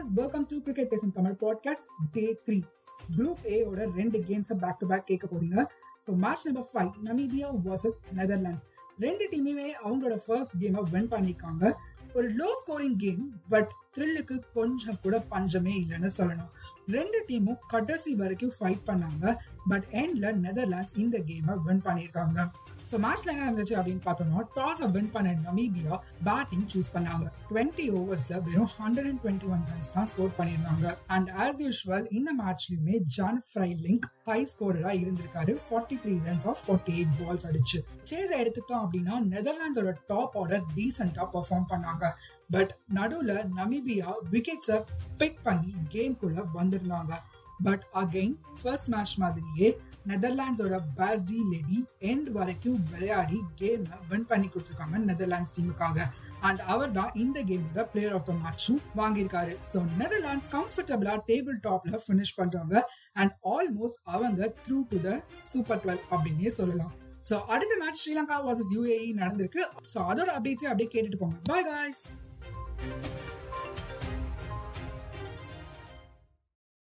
guys, welcome to cricket பேசும் Tamil podcast day three group ஏயோட ரெண்டு கேம்ஸை பேக் டு பேக் கேட்க போறீங்க. So match number five Namibia versus Netherlands ரெண்டு டீமுமே அவங்களோட ஃபர்ஸ்ட் கேமை வின் பண்ணிருக்காங்க ஒரு லோ ஸ்கோரிங் கேம் பட் த்ரில்லுக்கு கொஞ்சம் கூட பஞ்சமே இல்லைன்னு சொல்லணும். ரெண்டு டீமும் கடைசி வரைக்கும் ஃபைட் பண்ணாங்க. பட் எண்ட்ல நெதர்லாண்ட்ஸ் இந்த கேமை வின் பண்ணியிருக்காங்க. ஸோ மேட்ச்ல என்ன இருந்துச்சு அப்படின்னு பார்த்தோம்னா டாஸ் வின் பண்ண நமீபியா பேட்டிங் சூஸ் பண்ணாங்க. டுவெண்ட்டி ஓவர்ஸ்ல வெறும் hundred and twenty one runs தான் ஸ்கோர் பண்ணியிருந்தாங்க. அண்ட் ஆஸ் யூஸ்வல் இந்த மேட்ச்லயுமே ஜான் ஃப்ரை லிங்க் ஹை ஸ்கோரரா இருந்திருக்காரு. Forty three runs off forty eight balls அடிச்சு சேஸ் எடுத்துட்டோம் அப்படின்னா நெதர்லாண்ட்ஸோட டாப் ஆர்டர் டீசென்டா பெர்ஃபார்ம் பண்ணாங்க. பட் நடுவுல நமீபியா விக்கெட்ஸை பிக் பண்ணி கேம்குள்ள வந்திருந்தாங்க. பட் அகைன் ஃபர்ஸ்ட் மேட்ச் மாதிரியே நெதர்லாண்ட்ஸோட பேஸ்டி லேடி எண்ட் வரைக்கும் விளையாடி கேமை வின் பண்ணி கொடுத்துருக்காங்க நெதர்லாண்ட்ஸ் டீமுக்காக அண்ட் அவர் தான் இந்த கேமோட பிளேயர் ஆஃப் த மேட்சும் வாங்கியிருக்காரு. ஸோ நெதர்லாண்ட்ஸ் கம்ஃபர்டபுளா டேபிள் டாப்ல ஃபினிஷ் பண்றாங்க. அண்ட் ஆல்மோஸ்ட் அவங்க through to the super twelve அப்படின்னே சொல்லலாம். ஸோ அடுத்த மேட்ச் ஸ்ரீலங்கா வாசஸ் யூஏஇ நடந்திருக்கு. ஸோ அதோட அப்டேட்ஸே அப்படியே கேட்டுட்டு போங்க. Bye guys